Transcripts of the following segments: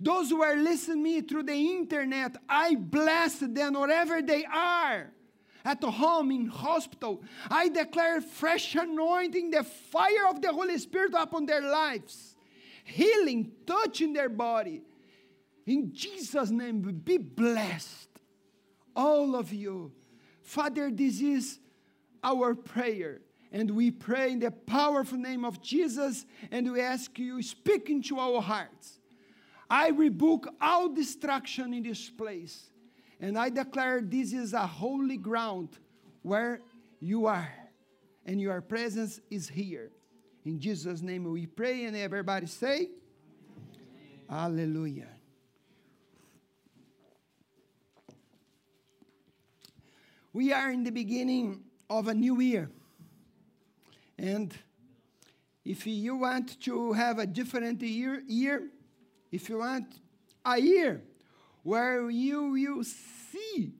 Those who are listening me through the internet, I bless them wherever they are. At home, in hospital, I declare fresh anointing, the fire of the Holy Spirit upon their lives, healing, touching their body. In Jesus' name, be blessed, all of you. Father, this is our prayer. And we pray in the powerful name of Jesus, and we ask you, speak into our hearts. I rebuke all distraction in this place, and I declare this is a holy ground where you are, and your presence is here. In Jesus' name we pray, and everybody say, Amen. Hallelujah. We are in the beginning of a new year. And if you want to have a different year, year if you want a year where you will see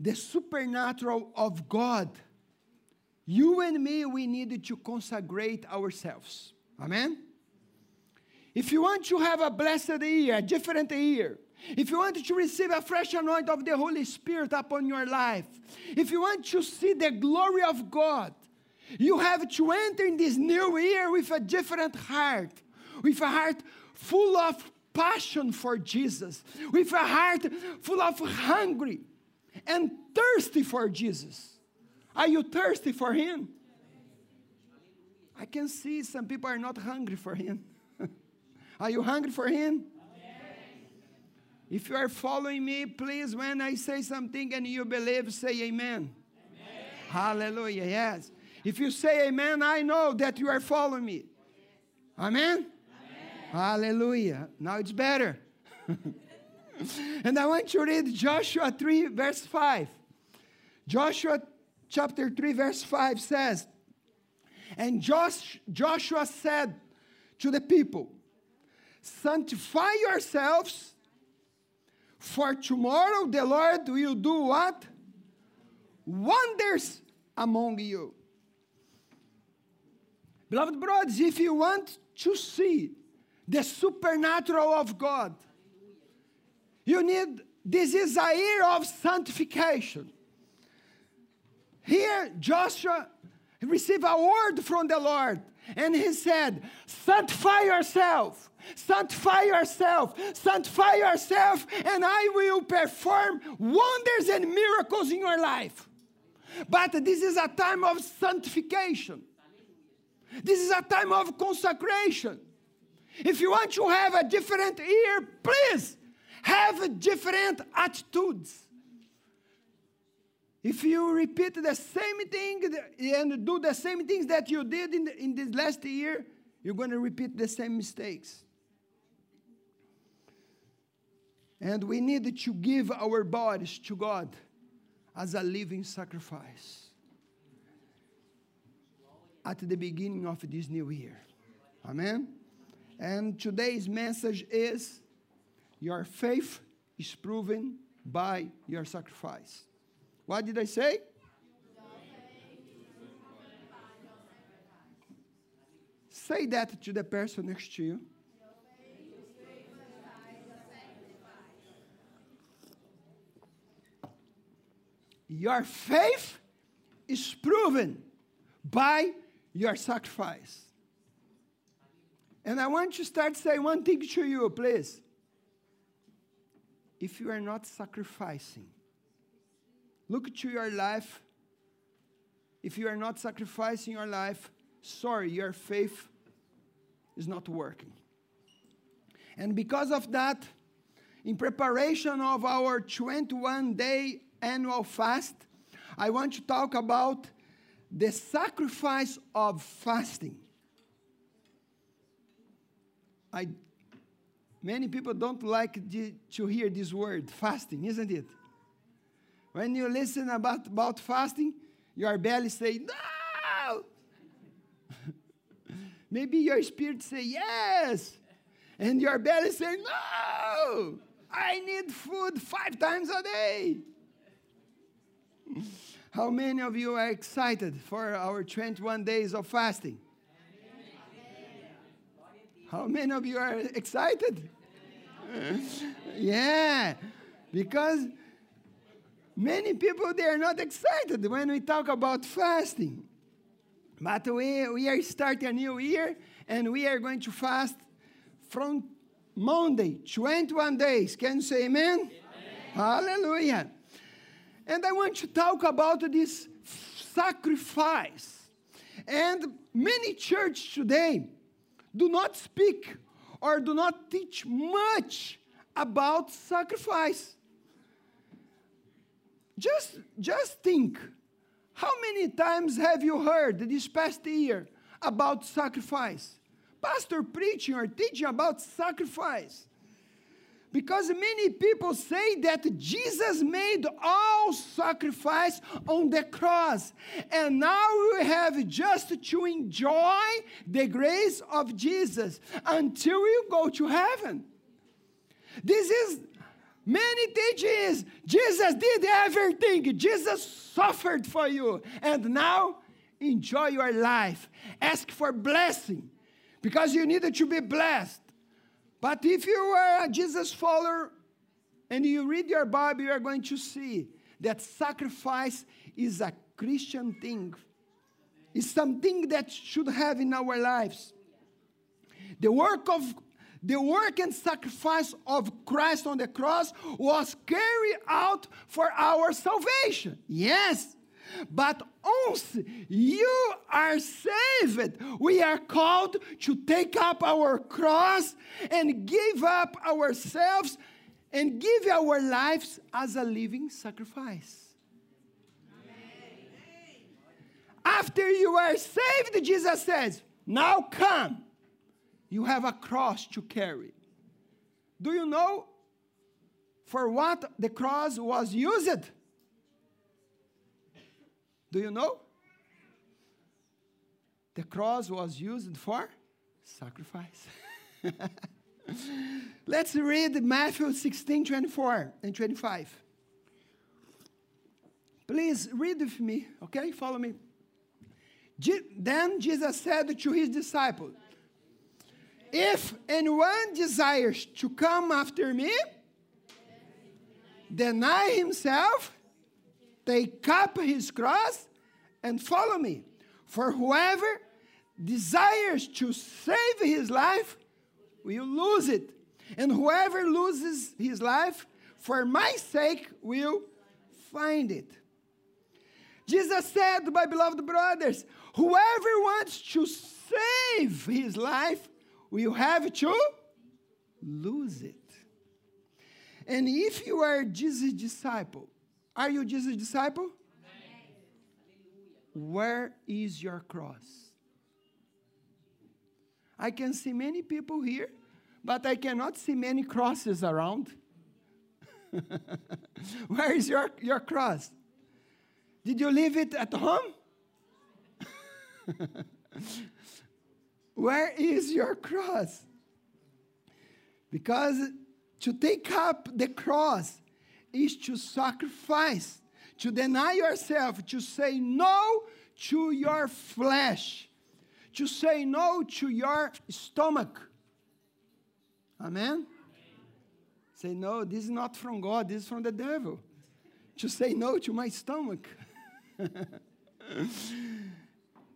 the supernatural of God, you and me, we need to consecrate ourselves. Amen? If you want to have a blessed year, a different year, if you want to receive a fresh anointing of the Holy Spirit upon your life, if you want to see the glory of God, you have to enter in this new year with a different heart, with a heart full of passion for Jesus, with a heart full of hungry and thirsty for Jesus. Are you thirsty for Him? I can see some people are not hungry for Him. are you hungry for Him? If you are following me, please, when I say something and you believe, say amen. amen. Hallelujah. Yes. If you say amen, I know that you are following me. Amen? Hallelujah. Now it's better. and I want you to read Joshua 3, verse 5. Joshua chapter 3, verse 5 says, And Josh, Joshua said to the people, Sanctify yourselves, for tomorrow the Lord will do what? Wonders among you. Beloved brothers, if you want to see the supernatural of God, you need, this is a year of sanctification. Here, Joshua received a word from the Lord, and he said, Sanctify yourself, sanctify yourself, sanctify yourself, and I will perform wonders and miracles in your life. But this is a time of sanctification. This is a time of consecration. If you want to have a different year, please have different attitudes. If you repeat the same thing and do the same things that you did in, the, in this last year, you're going to repeat the same mistakes. And we need to give our bodies to God as a living sacrifice at the beginning of this new year. Amen? And today's message is your faith is proven by your sacrifice. What did I say? Say that to the person next to you. Your faith is proven by your sacrifice. And I want to start saying one thing to you, please. If you are not sacrificing, look to your life. If you are not sacrificing your life, sorry, your faith is not working. And because of that, in preparation of our 21 day annual fast, I want to talk about the sacrifice of fasting. I, many people don't like the, to hear this word, fasting, isn't it? When you listen about, about fasting, your belly say, no! Maybe your spirit say, yes! And your belly say, no! I need food five times a day. How many of you are excited for our 21 days of fasting? How many of you are excited? yeah, because many people they are not excited when we talk about fasting. But we, we are starting a new year and we are going to fast from Monday, 21 days. Can you say amen? amen? Hallelujah. And I want to talk about this sacrifice. And many churches today do not speak or do not teach much about sacrifice. Just, just think how many times have you heard this past year about sacrifice? Pastor preaching or teaching about sacrifice. Because many people say that Jesus made all sacrifice on the cross. And now we have just to enjoy the grace of Jesus until we go to heaven. This is many teachings. Jesus did everything, Jesus suffered for you. And now enjoy your life. Ask for blessing because you needed to be blessed. But if you are a Jesus follower and you read your Bible, you are going to see that sacrifice is a Christian thing. It's something that should have in our lives. The work of the work and sacrifice of Christ on the cross was carried out for our salvation. Yes. But once you are saved, we are called to take up our cross and give up ourselves and give our lives as a living sacrifice. After you are saved, Jesus says, Now come. You have a cross to carry. Do you know for what the cross was used? Do you know? The cross was used for sacrifice. Let's read Matthew 16 24 and 25. Please read with me, okay? Follow me. Je- then Jesus said to his disciples, If anyone desires to come after me, deny himself Take up his cross and follow me. For whoever desires to save his life will lose it. And whoever loses his life for my sake will find it. Jesus said, my beloved brothers, whoever wants to save his life will have to lose it. And if you are Jesus' disciple, are you Jesus' disciple? Where is your cross? I can see many people here, but I cannot see many crosses around. Where is your, your cross? Did you leave it at home? Where is your cross? Because to take up the cross is to sacrifice, to deny yourself, to say no to your flesh, to say no to your stomach. Amen? Say, no, this is not from God, this is from the devil. To say no to my stomach.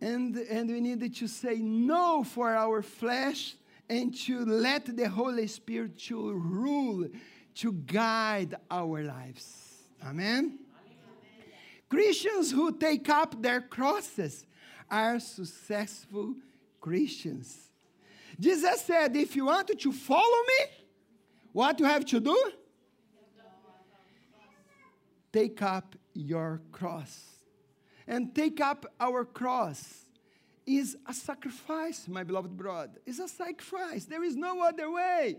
and, and we needed to say no for our flesh and to let the Holy Spirit to rule, to guide our lives. Amen? Christians who take up their crosses are successful Christians. Jesus said, if you want to follow me, what you have to do? Take up your cross. And take up our cross is a sacrifice, my beloved brother. It's a sacrifice. There is no other way.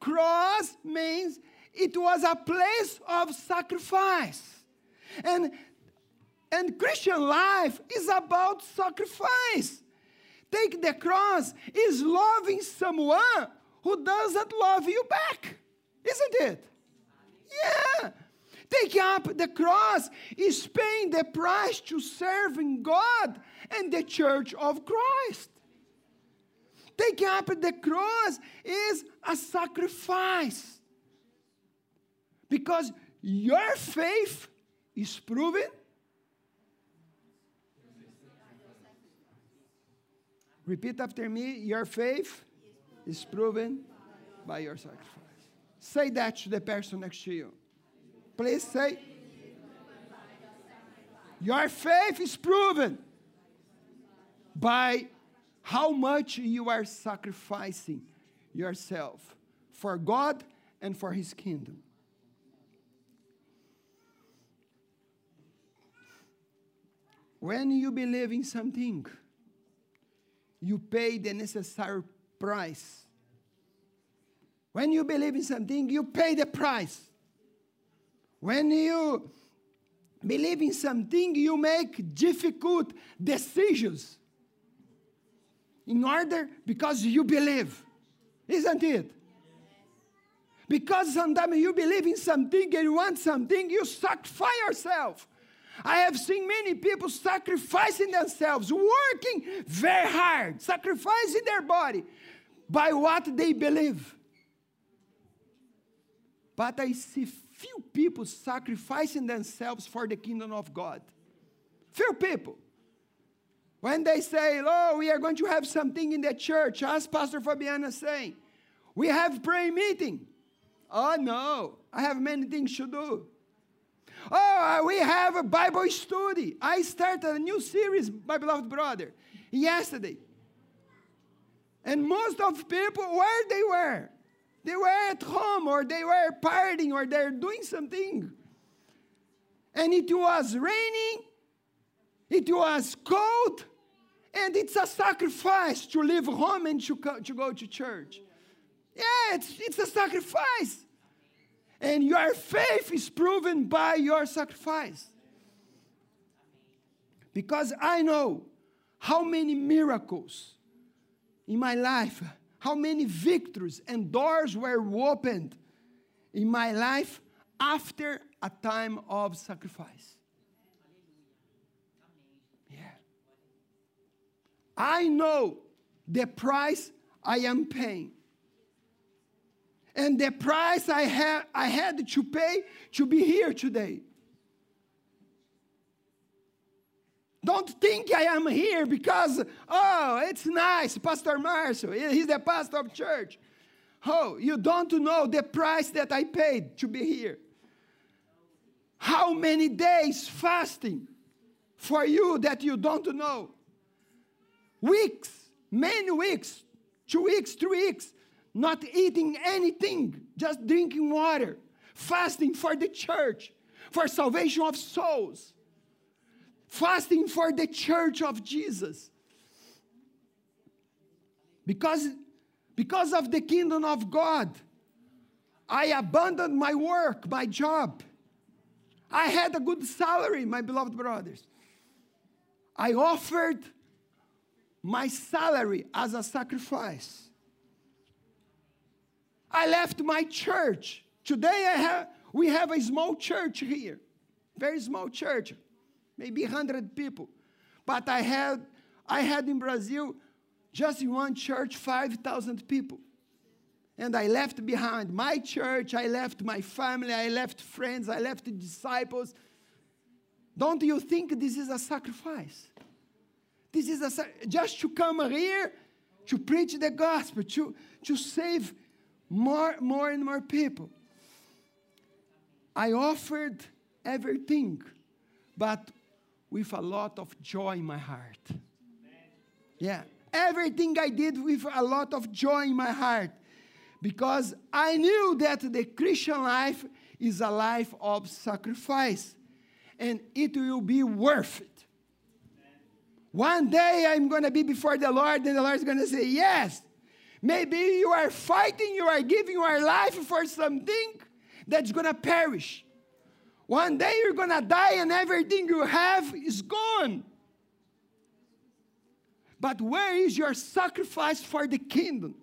Cross means it was a place of sacrifice. And, and Christian life is about sacrifice. Take the cross is loving someone who doesn't love you back, isn't it? Yeah. Take up the cross is paying the price to serving God and the church of Christ. Taking up the cross is a sacrifice. Because your faith is proven. Repeat after me your faith is proven by your sacrifice. Say that to the person next to you. Please say, Your faith is proven by how much you are sacrificing yourself for God and for His kingdom. When you believe in something, you pay the necessary price. When you believe in something, you pay the price. When you believe in something, you make difficult decisions in order because you believe. Isn't it? Because sometimes you believe in something and you want something, you sacrifice yourself. I have seen many people sacrificing themselves, working very hard, sacrificing their body by what they believe. But I see few people sacrificing themselves for the kingdom of God. Few people. When they say, Oh, we are going to have something in the church, as Pastor Fabiana saying, we have prayer meeting. Oh no, I have many things to do. Oh, uh, we have a Bible study. I started a new series, my beloved brother, yesterday. And most of people, where they were? They were at home or they were partying or they're doing something. And it was raining, it was cold, and it's a sacrifice to leave home and to, to go to church. Yeah, it's, it's a sacrifice. And your faith is proven by your sacrifice. Because I know how many miracles in my life, how many victories and doors were opened in my life after a time of sacrifice. I know the price I am paying and the price I, ha- I had to pay to be here today. Don't think I am here because, oh, it's nice, Pastor Marcio, he's the pastor of church. Oh, you don't know the price that I paid to be here. How many days fasting for you that you don't know? Weeks, many weeks, two weeks, three weeks, not eating anything, just drinking water, fasting for the church, for salvation of souls, fasting for the church of Jesus. Because, because of the kingdom of God, I abandoned my work, my job. I had a good salary, my beloved brothers. I offered my salary as a sacrifice. I left my church. Today I have, we have a small church here, very small church, maybe 100 people. But I had, I had in Brazil just in one church 5,000 people. And I left behind my church, I left my family, I left friends, I left disciples. Don't you think this is a sacrifice? This is a just to come here to preach the gospel, to, to save more, more and more people. I offered everything, but with a lot of joy in my heart. Yeah, everything I did with a lot of joy in my heart because I knew that the Christian life is a life of sacrifice and it will be worth it. One day I'm going to be before the Lord, and the Lord is going to say, Yes, Maybe you are fighting, you are giving your life for something that's going to perish. One day you're going to die and everything you have is gone. But where is your sacrifice for the kingdom?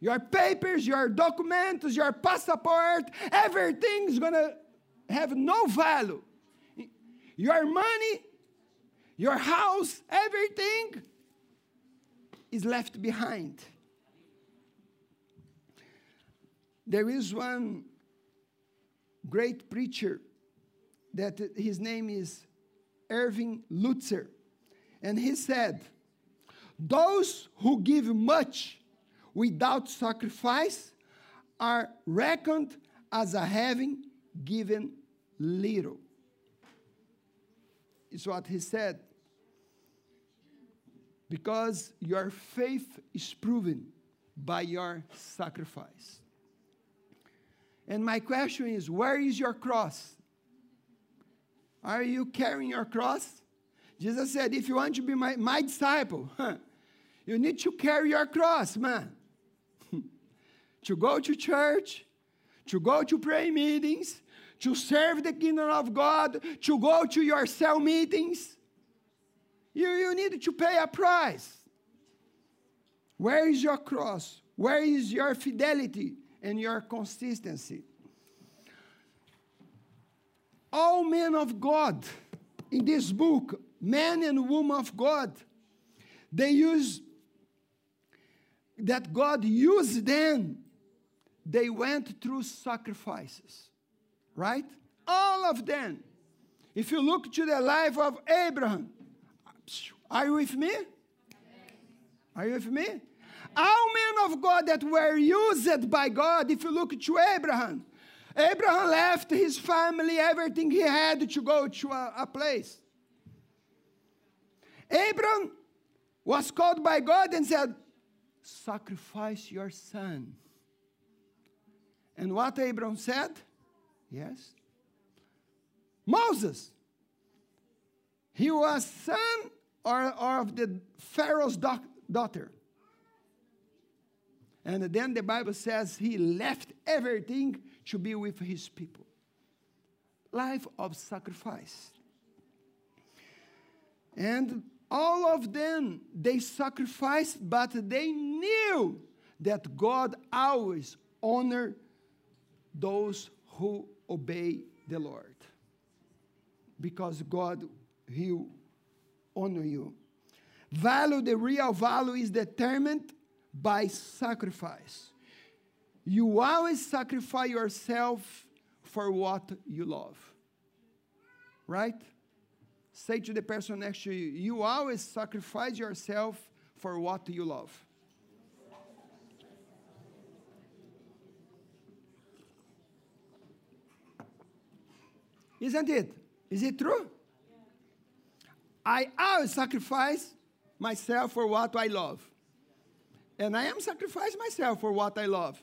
Your papers, your documents, your passport, everything is going to have no value. Your money, your house, everything is left behind. There is one great preacher that his name is Erwin Lutzer, and he said, Those who give much without sacrifice are reckoned as having given little. Is what he said. Because your faith is proven by your sacrifice. And my question is where is your cross? Are you carrying your cross? Jesus said, if you want to be my, my disciple, huh, you need to carry your cross, man. to go to church, to go to prayer meetings, to serve the kingdom of God, to go to your cell meetings. You, you need to pay a price. Where is your cross? Where is your fidelity and your consistency? All men of God in this book, men and women of God, they use that God used them they went through sacrifices, right? All of them. If you look to the life of Abraham, are you with me? Are you with me? All men of God that were used by God, if you look to Abraham, Abraham left his family, everything he had to go to a, a place. Abraham was called by God and said, Sacrifice your son. And what Abraham said? Yes. Moses. He was son or, or of the Pharaoh's daughter. And then the Bible says he left everything to be with his people. Life of sacrifice. And all of them, they sacrificed, but they knew that God always honored those who obey the Lord. Because God, will honor you. Value, the real value is determined by sacrifice. You always sacrifice yourself for what you love. Right? Say to the person next to you, you always sacrifice yourself for what you love. Isn't it? Is it true? I always sacrifice myself for what I love. And I am sacrificing myself for what I love.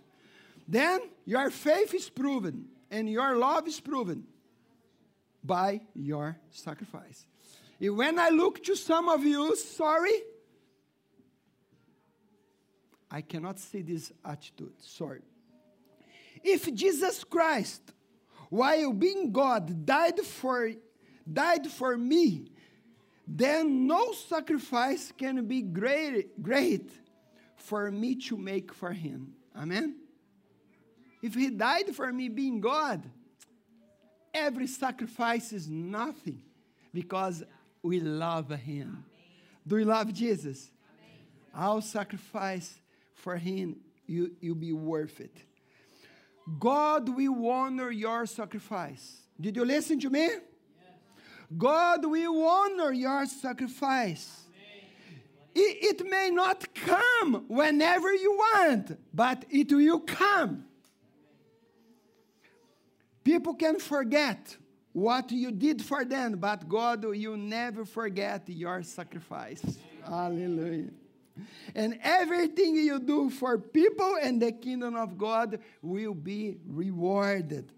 Then your faith is proven and your love is proven by your sacrifice. And when I look to some of you, sorry, I cannot see this attitude. Sorry. If Jesus Christ while being God, died for, died for me, then no sacrifice can be great, great for me to make for him. Amen? If he died for me being God, every sacrifice is nothing because we love him. Do you love Jesus? All sacrifice for him, you, you'll be worth it. God will honor your sacrifice. Did you listen to me? God will honor your sacrifice. It, it, may not come whenever you want, but it will come. People can forget what you did for them, but God will never forget your sacrifice. Hallelujah. And everything you do for people and the kingdom of God will be rewarded.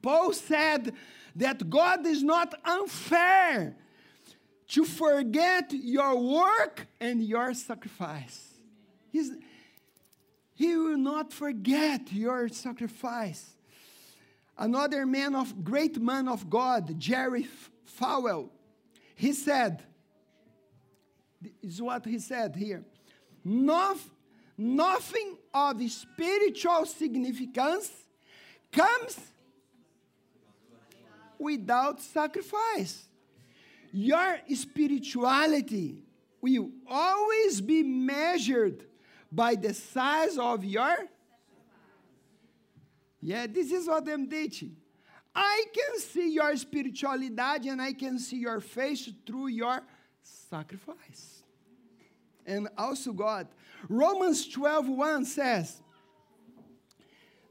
Paul said that God is not unfair to forget your work and your sacrifice. He's, he will not forget your sacrifice. Another man of great man of God, Jerry Falwell, he said, is what he said here. nothing of spiritual significance comes without sacrifice. Your spirituality will always be measured by the size of your. Yeah, this is what I'm teaching. I can see your spirituality and I can see your face through your sacrifice. And also God. Romans 12 1 says,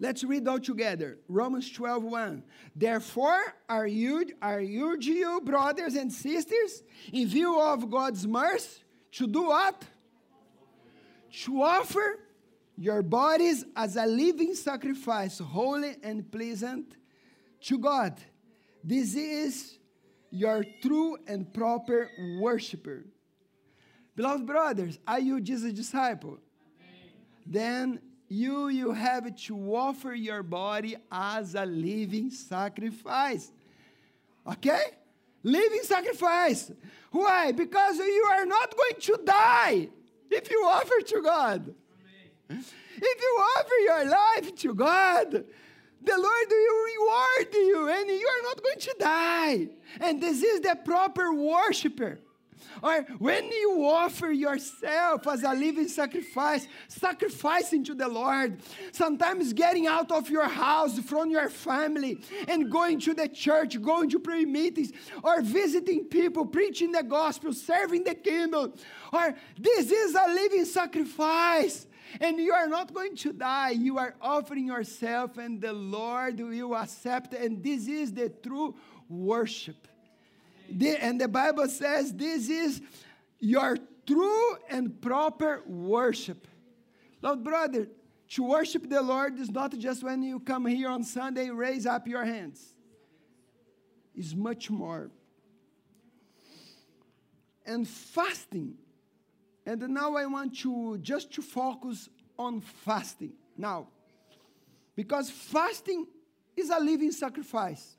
Let's read all together. Romans 12, 1. Therefore, are you, are urge you, brothers and sisters, in view of God's mercy, to do what? To offer your bodies as a living sacrifice, holy and pleasant to God. This is your true and proper worshiper. Beloved brothers, are you Jesus' disciple? Amen. Then you you have to offer your body as a living sacrifice. Okay? Living sacrifice. Why? Because you are not going to die if you offer to God. Amen. If you offer your life to God, the Lord will reward you and you are not going to die. And this is the proper worshiper. Or when you offer yourself as a living sacrifice, sacrificing to the Lord, sometimes getting out of your house from your family and going to the church, going to prayer meetings, or visiting people, preaching the gospel, serving the kingdom, or this is a living sacrifice and you are not going to die. You are offering yourself, and the Lord will accept. And this is the true worship. The, and the Bible says this is your true and proper worship. Lord, brother, to worship the Lord is not just when you come here on Sunday, raise up your hands. It's much more. And fasting. And now I want to just to focus on fasting. Now, because fasting is a living sacrifice.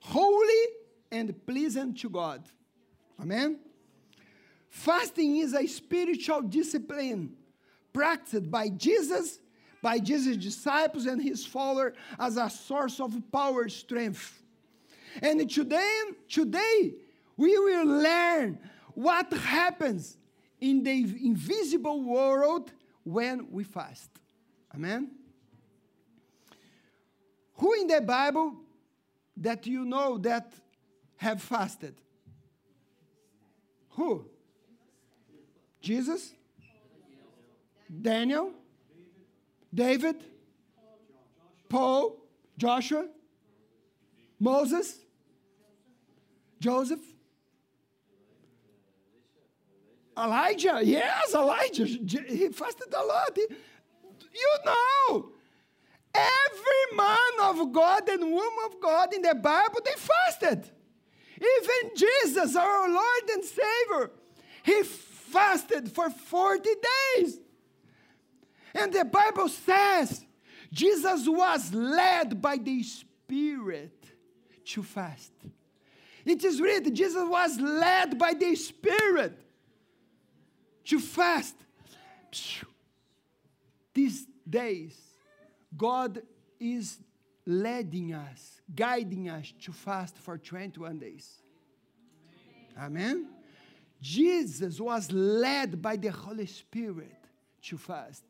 Holy and pleasant to God. Amen? Fasting is a spiritual discipline practiced by Jesus, by Jesus' disciples and his followers as a source of power, strength. And today, today we will learn what happens in the invisible world when we fast. Amen? Who in the Bible that you know that have fasted? Who? Jesus? Daniel? David? Paul? Joshua? Moses? Joseph? Elijah? Yes, Elijah. He fasted a lot. He, you know, every man of God and woman of God in the Bible, they fasted. Even Jesus, our Lord and Savior, he fasted for 40 days. And the Bible says Jesus was led by the Spirit to fast. It is written, Jesus was led by the Spirit to fast. These days, God is leading us, guiding us to fast for 21 days. Amen? Jesus was led by the Holy Spirit to fast.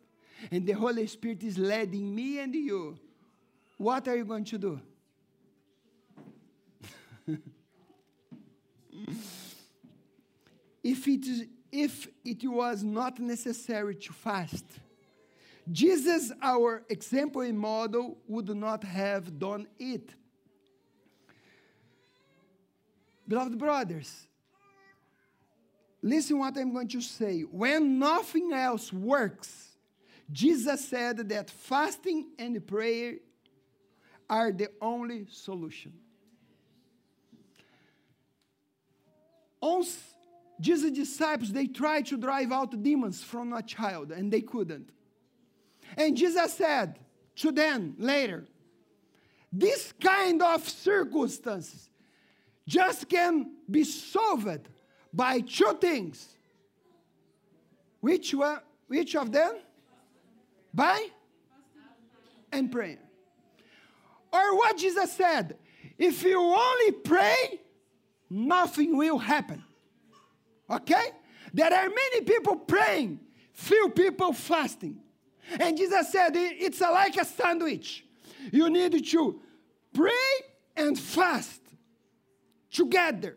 And the Holy Spirit is leading me and you. What are you going to do? if, it is, if it was not necessary to fast, Jesus, our example and model, would not have done it. Beloved brothers, listen what I'm going to say. When nothing else works, Jesus said that fasting and prayer are the only solution. Once Jesus' disciples, they tried to drive out demons from a child and they couldn't. And Jesus said to them later, this kind of circumstances just can be solved by two things. Which one? Which of them? By and prayer. Or what Jesus said, if you only pray, nothing will happen. Okay? There are many people praying, few people fasting. And Jesus said it's like a sandwich. You need to pray and fast together.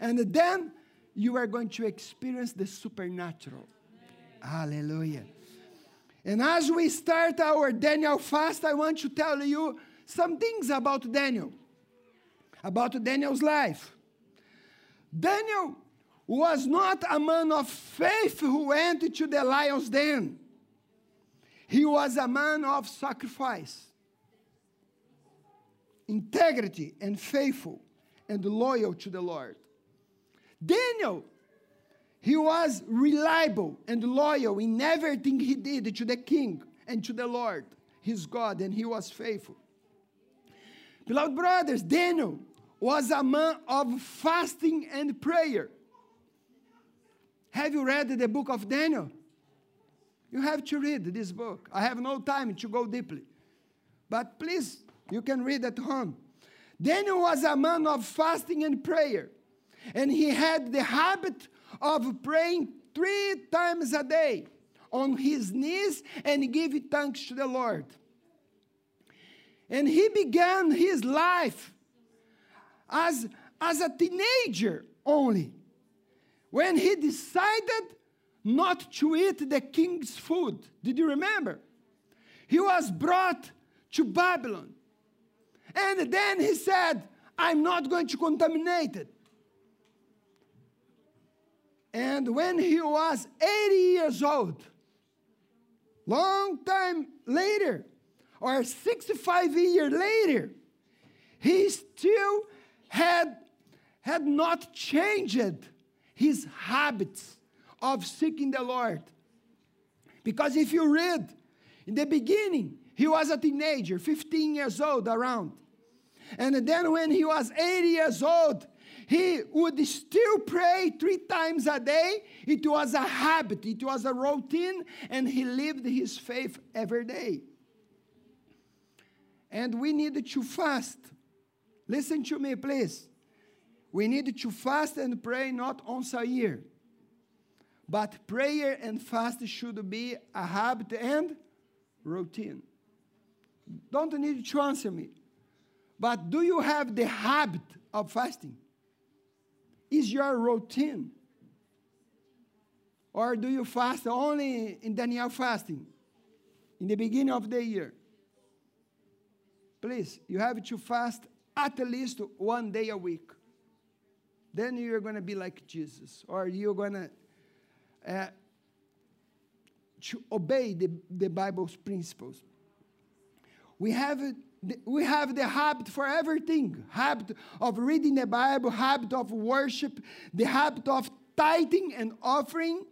And then you are going to experience the supernatural. Hallelujah. And as we start our Daniel fast, I want to tell you some things about Daniel, about Daniel's life. Daniel was not a man of faith who went to the lion's den. He was a man of sacrifice, integrity, and faithful and loyal to the Lord. Daniel, he was reliable and loyal in everything he did to the king and to the Lord, his God, and he was faithful. Beloved brothers, Daniel was a man of fasting and prayer. Have you read the book of Daniel? You have to read this book. I have no time to go deeply. But please, you can read at home. Daniel was a man of fasting and prayer. And he had the habit of praying three times a day on his knees and giving thanks to the Lord. And he began his life as, as a teenager only when he decided not to eat the king's food. Did you remember? He was brought to Babylon. And then he said, I'm not going to contaminate it. And when he was 80 years old, long time later, or 65 years later, he still had, had not changed his habits of seeking the Lord. Because if you read, in the beginning, he was a teenager, 15 years old around. And then when he was 80 years old, he would still pray three times a day. It was a habit, it was a routine, and he lived his faith every day. And we need to fast. Listen to me, please. We need to fast and pray not once a year. But prayer and fast should be a habit and routine. Don't need to answer me. But do you have the habit of fasting? Is your routine? Or do you fast only in Daniel fasting? In the beginning of the year? Please, you have to fast at least one day a week. Then you're going to be like Jesus, or you're going to, uh, to obey the, the Bible's principles. We have we have the habit for everything habit of reading the bible habit of worship the habit of tithing and offering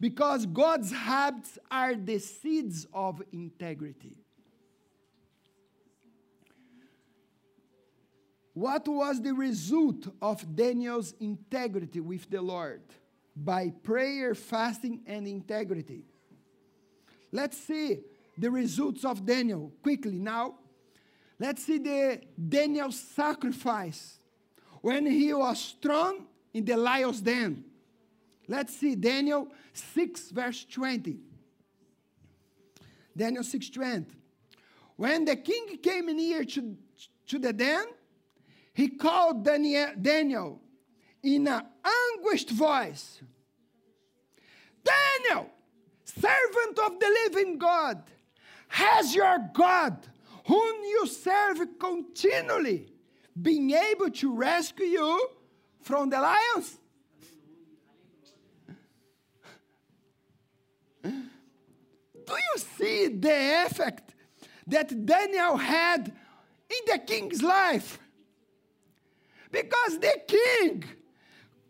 because god's habits are the seeds of integrity what was the result of daniel's integrity with the lord by prayer fasting and integrity let's see the results of daniel quickly now Let's see the Daniel sacrifice when he was thrown in the lion's den. Let's see Daniel 6 verse 20. Daniel 6 20. When the king came near to, to the den, he called Daniel, Daniel in an anguished voice Daniel, servant of the living God, has your God whom you serve continually, being able to rescue you from the lions? Do you see the effect that Daniel had in the king's life? Because the king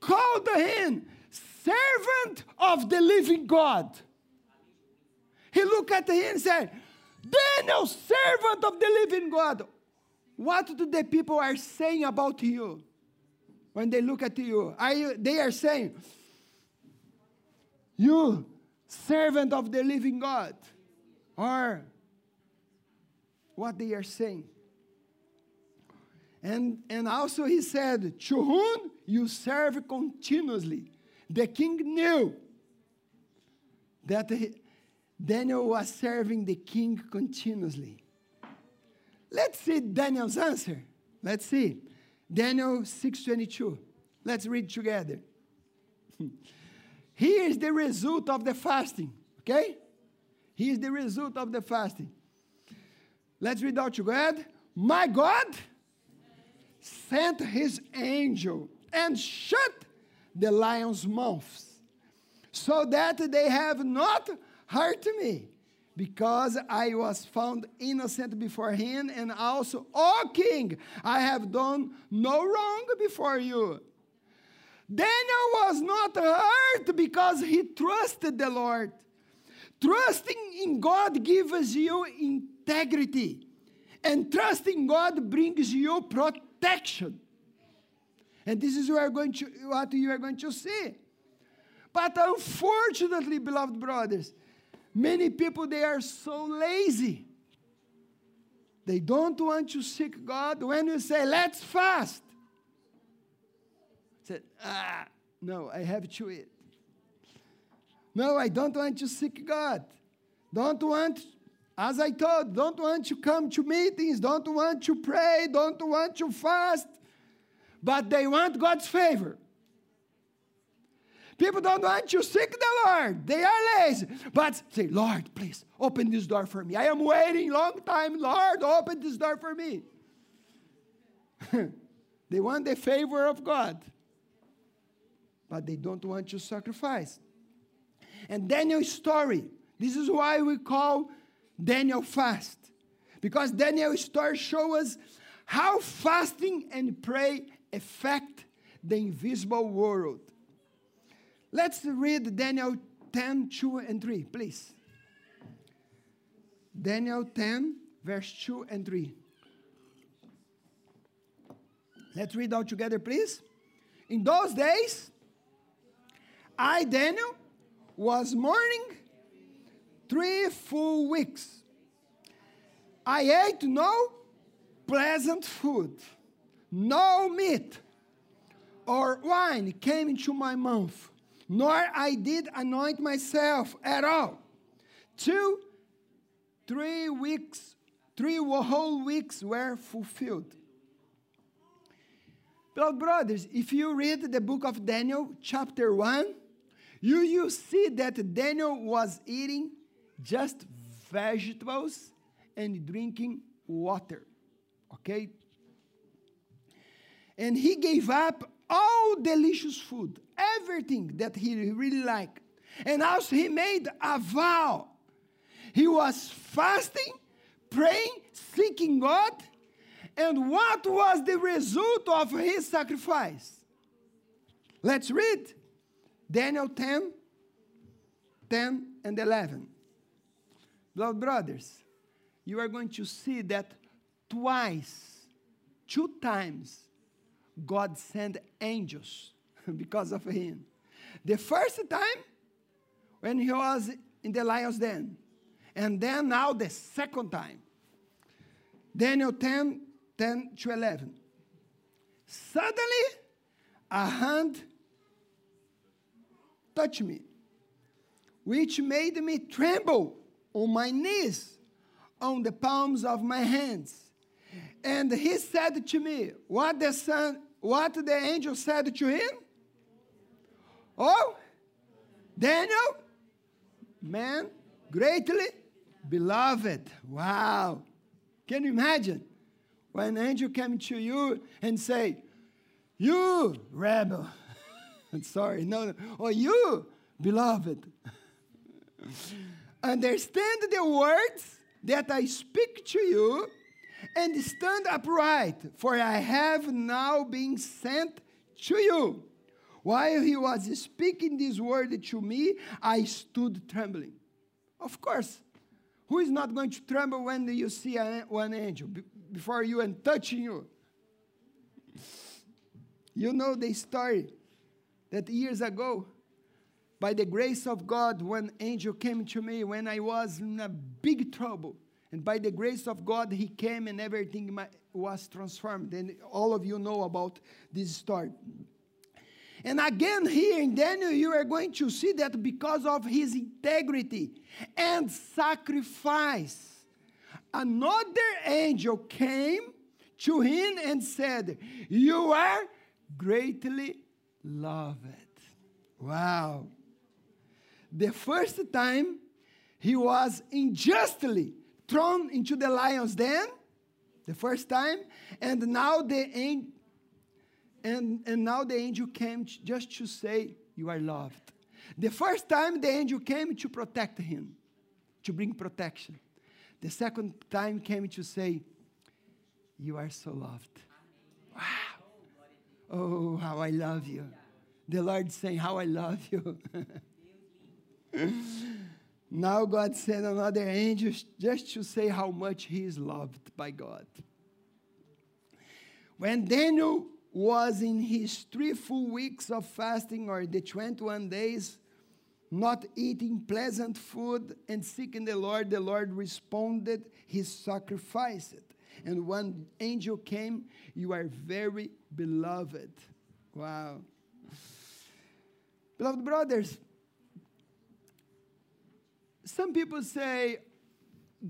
called him servant of the living God. He looked at him and said, Daniel, servant of the living God. What do the people are saying about you when they look at you? Are you they are saying, You, servant of the living God. Or what they are saying. And, and also he said, To whom you serve continuously, the king knew that he, Daniel was serving the king continuously. Let's see Daniel's answer. Let's see. Daniel 6:22. Let's read together. Here is the result of the fasting, okay? Here's the result of the fasting. Let's read out together. My God sent his angel and shut the lions' mouths so that they have not hurt me because I was found innocent before him, and also, O king, I have done no wrong before you. Daniel was not hurt because he trusted the Lord. Trusting in God gives you integrity, and trusting God brings you protection. And this is going to, what you are going to see. But unfortunately, beloved brothers, Many people, they are so lazy. They don't want to seek God. When you say, let's fast, say, ah, no, I have to eat. No, I don't want to seek God. Don't want, as I told, don't want to come to meetings, don't want to pray, don't want to fast, but they want God's favor. People don't want to seek the Lord. They are lazy. But say, Lord, please open this door for me. I am waiting long time. Lord, open this door for me. they want the favor of God. But they don't want to sacrifice. And Daniel's story, this is why we call Daniel fast. Because Daniel's story shows us how fasting and pray affect the invisible world. Let's read Daniel 10, 2 and 3, please. Daniel 10, verse 2 and 3. Let's read all together, please. In those days, I, Daniel, was mourning three full weeks. I ate no pleasant food, no meat or wine came into my mouth nor I did anoint myself at all. Two, three weeks, three whole weeks were fulfilled. Beloved brothers, if you read the book of Daniel, chapter 1, you, you see that Daniel was eating just vegetables and drinking water. Okay? And he gave up all delicious food, everything that he really liked. And also, he made a vow. He was fasting, praying, seeking God. And what was the result of his sacrifice? Let's read Daniel 10 10 and 11. Beloved brothers, you are going to see that twice, two times, God sent angels because of him. The first time, when he was in the lion's den, and then now the second time. Daniel 10 10 to 11. Suddenly, a hand touched me, which made me tremble on my knees, on the palms of my hands. And he said to me, What the son what the angel said to him? Oh, Daniel, man, greatly beloved. Wow. Can you imagine when an angel came to you and say, you rebel, sorry, no, no, or you beloved, understand the words that I speak to you and stand upright, for I have now been sent to you. While he was speaking this word to me, I stood trembling. Of course, who is not going to tremble when you see a, one angel before you and touching you? You know the story that years ago, by the grace of God, one angel came to me when I was in a big trouble and by the grace of God, he came and everything was transformed. And all of you know about this story. And again, here in Daniel, you are going to see that because of his integrity and sacrifice, another angel came to him and said, You are greatly loved. Wow. The first time he was unjustly thrown into the lion's den, the first time, and now the angel. And, and now the angel came just to say, You are loved. The first time the angel came to protect him, to bring protection. The second time came to say, You are so loved. Wow. Oh, how I love you. The Lord saying, How I love you. now God sent another angel just to say how much he is loved by God. When Daniel was in his three full weeks of fasting or the 21 days, not eating pleasant food and seeking the Lord, the Lord responded, He sacrificed. And one angel came, You are very beloved. Wow. Beloved brothers, some people say,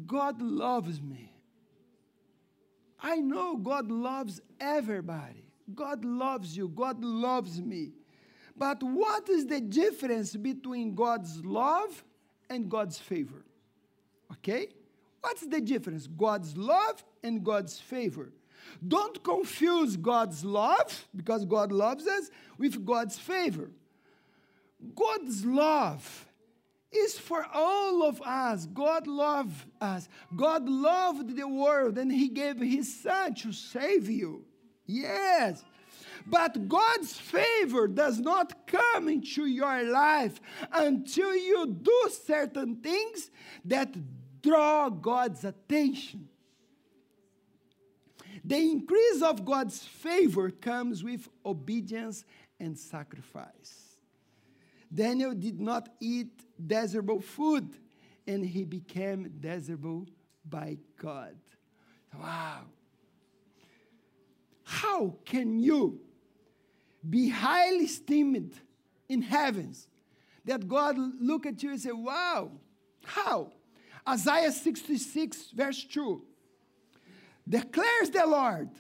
God loves me. I know God loves everybody. God loves you. God loves me. But what is the difference between God's love and God's favor? Okay? What's the difference? God's love and God's favor. Don't confuse God's love, because God loves us, with God's favor. God's love is for all of us. God loved us. God loved the world and He gave His Son to save you. Yes. But God's favor does not come into your life until you do certain things that draw God's attention. The increase of God's favor comes with obedience and sacrifice. Daniel did not eat desirable food, and he became desirable by God. Wow. How can you be highly esteemed in heavens that God look at you and say, wow, how? Isaiah 66, verse 2 declares the Lord,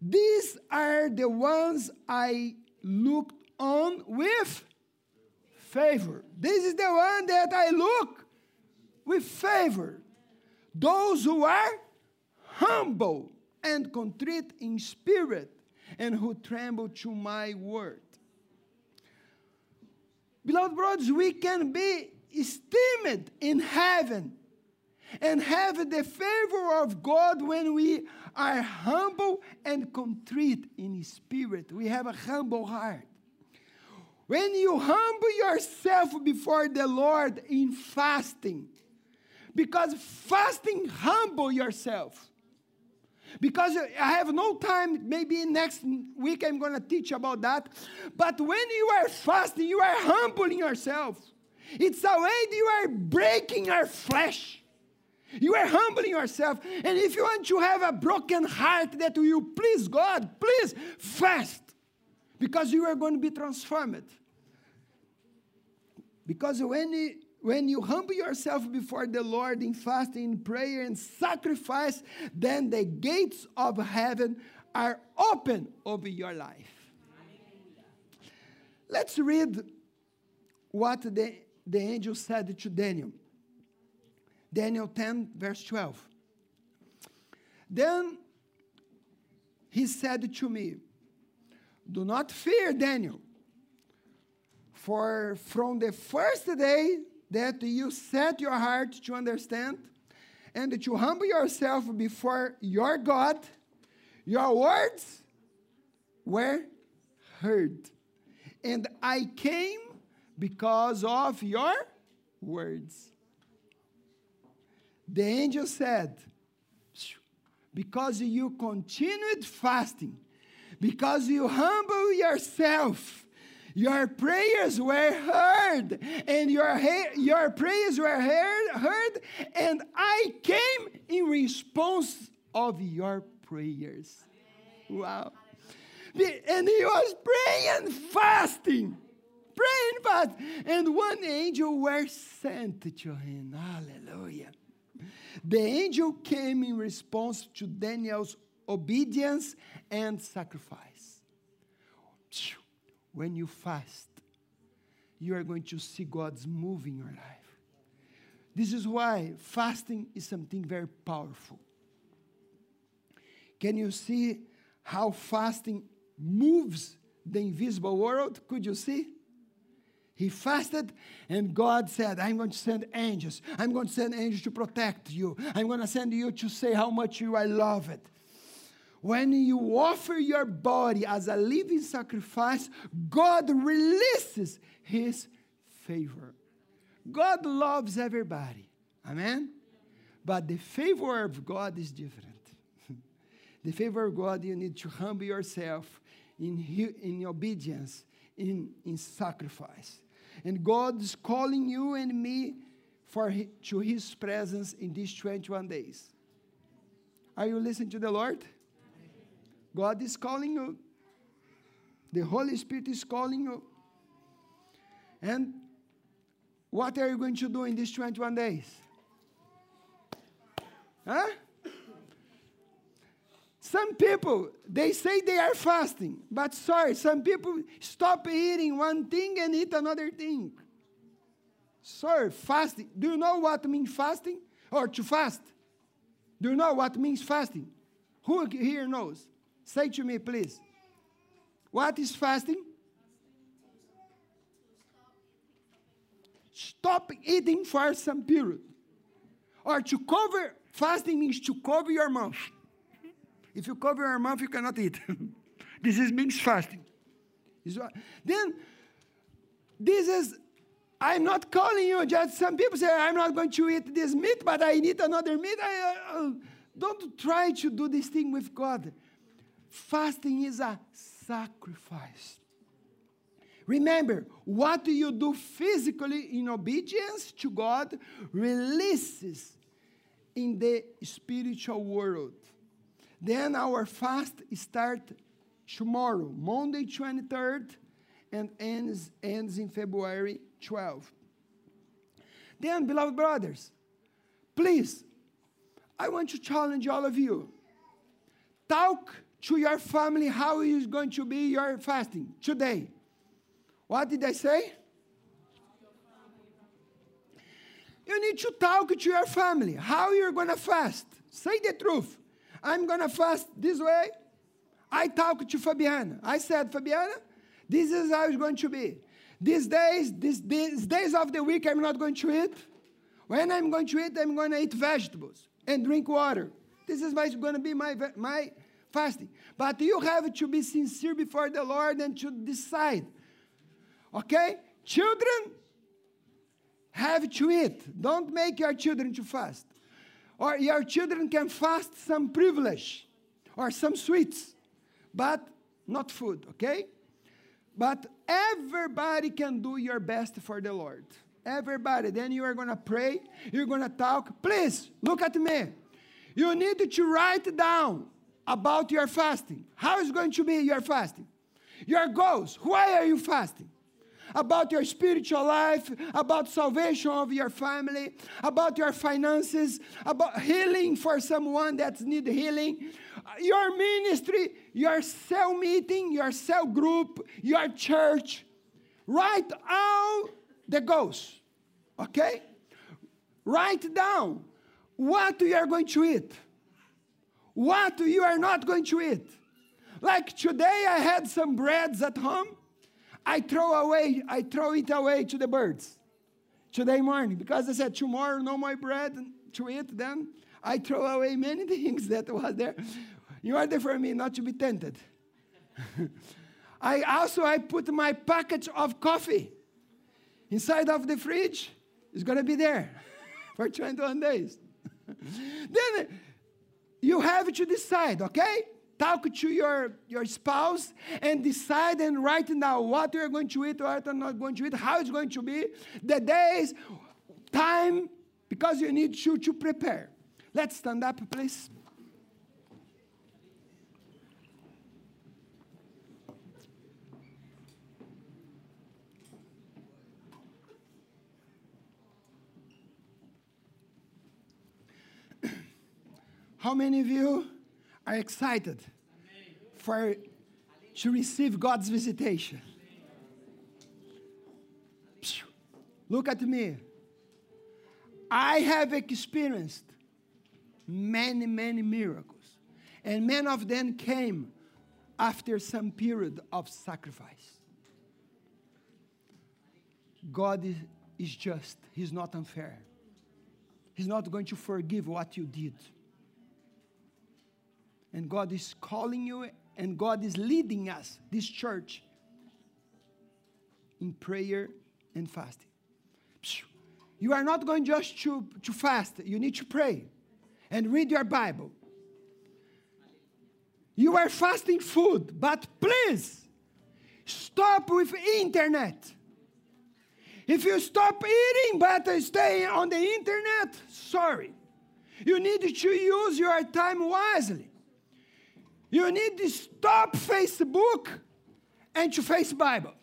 these are the ones I looked on with favor. This is the one that I look with favor. Those who are humble and contrite in spirit and who tremble to my word. Beloved brothers, we can be esteemed in heaven and have the favor of God when we are humble and contrite in spirit. We have a humble heart. When you humble yourself before the Lord in fasting, because fasting humble yourself. Because I have no time, maybe next week I'm going to teach about that. But when you are fasting, you are humbling yourself. It's a way that you are breaking your flesh. You are humbling yourself. And if you want to have a broken heart that will please God, please fast. Because you are going to be transformed. Because when you, when you humble yourself before the Lord in fasting, in prayer, and sacrifice, then the gates of heaven are open over your life. Let's read what the, the angel said to Daniel. Daniel 10, verse 12. Then he said to me, Do not fear, Daniel, for from the first day that you set your heart to understand and to humble yourself before your God, your words were heard. And I came because of your words. The angel said, Because you continued fasting, because you humble yourself, your prayers were heard, and your, your prayers were heard, heard, and I came in response of your prayers. Wow. And he was praying fasting. Praying fast. And one angel was sent to him. Hallelujah. The angel came in response to Daniel's obedience and sacrifice. When you fast, you are going to see God's move in your life. This is why fasting is something very powerful. Can you see how fasting moves the invisible world? Could you see? He fasted, and God said, I'm going to send angels. I'm going to send angels to protect you. I'm going to send you to say how much you I love it. When you offer your body as a living sacrifice, God releases His favor. God loves everybody. Amen? But the favor of God is different. the favor of God, you need to humble yourself in, in obedience, in, in sacrifice. And God is calling you and me for to His presence in these 21 days. Are you listening to the Lord? God is calling you. The Holy Spirit is calling you. And what are you going to do in these 21 days? Huh? Some people, they say they are fasting, but sorry, some people stop eating one thing and eat another thing. Sorry, fasting. Do you know what means fasting? Or to fast? Do you know what means fasting? Who here knows? Say to me, please. What is fasting? Stop eating for some period. Or to cover, fasting means to cover your mouth. If you cover your mouth, you cannot eat. this is means fasting. Then, this is, I'm not calling you, just some people say, I'm not going to eat this meat, but I need another meat. I, uh, don't try to do this thing with God. Fasting is a sacrifice. Remember, what you do physically in obedience to God releases in the spiritual world. Then our fast starts tomorrow, Monday 23rd, and ends, ends in February 12th. Then, beloved brothers, please, I want to challenge all of you. Talk to your family how is going to be your fasting today. What did I say? You need to talk to your family how you're going to fast. Say the truth. I'm going to fast this way. I talked to Fabiana. I said, Fabiana, this is how it's going to be. These days, these, these days of the week, I'm not going to eat. When I'm going to eat, I'm going to eat vegetables and drink water. This is going to be my, my fasting. But you have to be sincere before the Lord and to decide. Okay? Children have to eat. Don't make your children to fast. Or your children can fast some privilege or some sweets, but not food, okay? But everybody can do your best for the Lord. Everybody. Then you are going to pray, you're going to talk. Please, look at me. You need to write down about your fasting. How is going to be your fasting? Your goals. Why are you fasting? about your spiritual life, about salvation of your family, about your finances, about healing for someone that needs healing, your ministry, your cell meeting, your cell group, your church. Write all the goals, okay? Write down what you are going to eat, what you are not going to eat. Like today, I had some breads at home I throw away, I throw it away to the birds today morning because I said tomorrow no more bread to eat. Then I throw away many things that was there in order for me not to be tempted. I also I put my package of coffee inside of the fridge. It's gonna be there for 21 days. then you have to decide, okay? talk to your, your spouse and decide and write now what you're going to eat, what you're not going to eat, how it's going to be, the days, time, because you need to, to prepare. Let's stand up, please. How many of you are excited for to receive God's visitation? Look at me. I have experienced many, many miracles, and many of them came after some period of sacrifice. God is, is just, He's not unfair. He's not going to forgive what you did. And God is calling you, and God is leading us, this church, in prayer and fasting. You are not going just to, to fast, you need to pray and read your Bible. You are fasting food, but please stop with internet. If you stop eating but stay on the internet, sorry. You need to use your time wisely. You need to stop Facebook and to face Bible.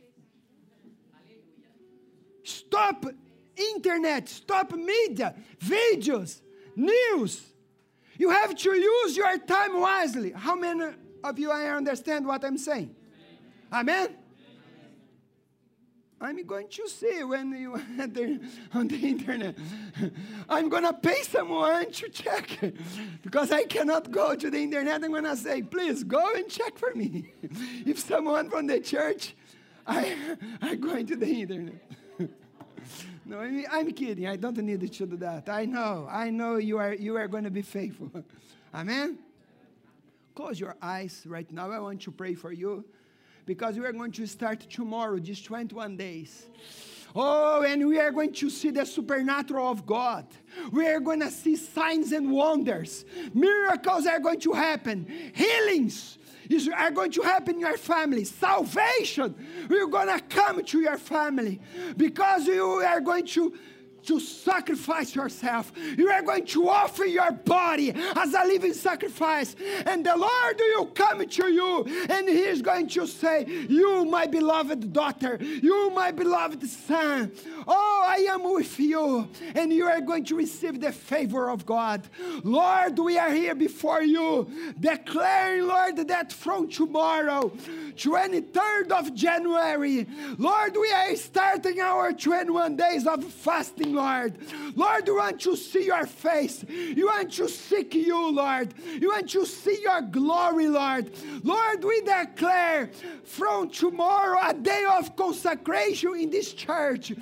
Stop internet, stop media, videos, news. You have to use your time wisely. How many of you I understand what I'm saying? Amen. I'm going to see when you enter on the internet. I'm going to pay someone to check because I cannot go to the internet. I'm going to say, please go and check for me. If someone from the church, I, I'm going to the internet. no, I I'm kidding. I don't need to do that. I know. I know you are, you are going to be faithful. Amen? Close your eyes right now. I want to pray for you because we are going to start tomorrow, just 21 days. Oh, and we are going to see the supernatural of God. We are going to see signs and wonders. Miracles are going to happen. Healings are going to happen in your family. Salvation we're going to come to your family because you are going to to sacrifice yourself. You are going to offer your body as a living sacrifice. And the Lord will come to you and He is going to say, You, my beloved daughter, you, my beloved son, oh, I am with you. And you are going to receive the favor of God. Lord, we are here before you, declaring, Lord, that from tomorrow, 23rd of January, Lord, we are starting our 21 days of fasting Lord. Lord, we want to see your face. You want to seek you, Lord. You want to see your glory, Lord. Lord, we declare from tomorrow a day of consecration in this church.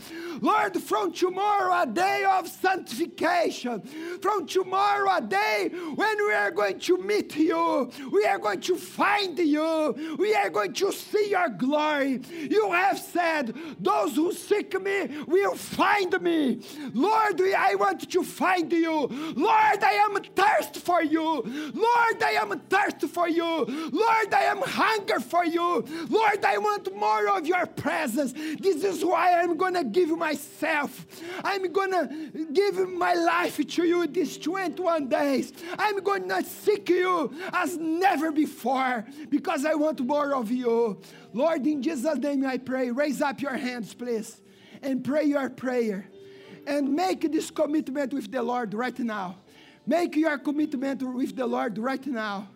Lord, from tomorrow a day of sanctification. From tomorrow a day when we are going to meet you. We are going to find you. We are going to see your glory. You have said, Those who seek me will find me. Lord, I want to find you. Lord, I am thirst for you. Lord, I am thirst for you. Lord, I am hunger for you. Lord, I want more of your presence. This is why I'm going to give myself. I'm going to give my life to you these 21 days. I'm going to seek you as never before because I want more of you. Lord, in Jesus' name I pray. Raise up your hands, please, and pray your prayer and make this commitment with the Lord right now. Make your commitment with the Lord right now.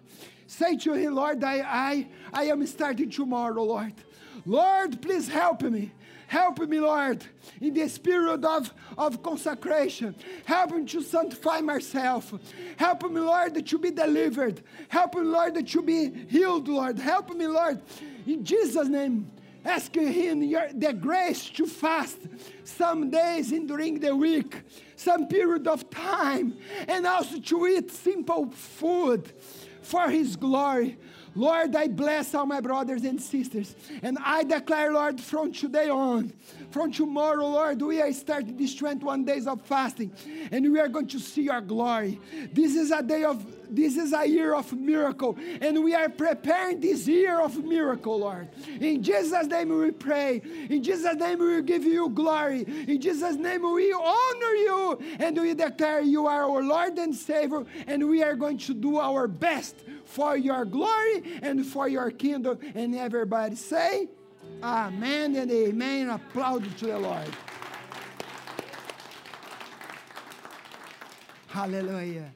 Say to Him, Lord, I, I, I am starting tomorrow, Lord. Lord, please help me. Help me, Lord, in this period of, of consecration. Help me to sanctify myself. Help me, Lord, to be delivered. Help me, Lord, to be healed, Lord. Help me, Lord, in Jesus' name. Ask Him your, the grace to fast some days in during the week, some period of time, and also to eat simple food for His glory. Lord, I bless all my brothers and sisters. And I declare, Lord, from today on, from tomorrow, Lord, we are starting these 21 days of fasting. And we are going to see your glory. This is a day of this is a year of miracle, and we are preparing this year of miracle, Lord. In Jesus' name we pray. In Jesus' name we give you glory. In Jesus' name we honor you, and we declare you are our Lord and Savior, and we are going to do our best for your glory and for your kingdom. And everybody say, Amen and amen. Applaud to the Lord. Hallelujah.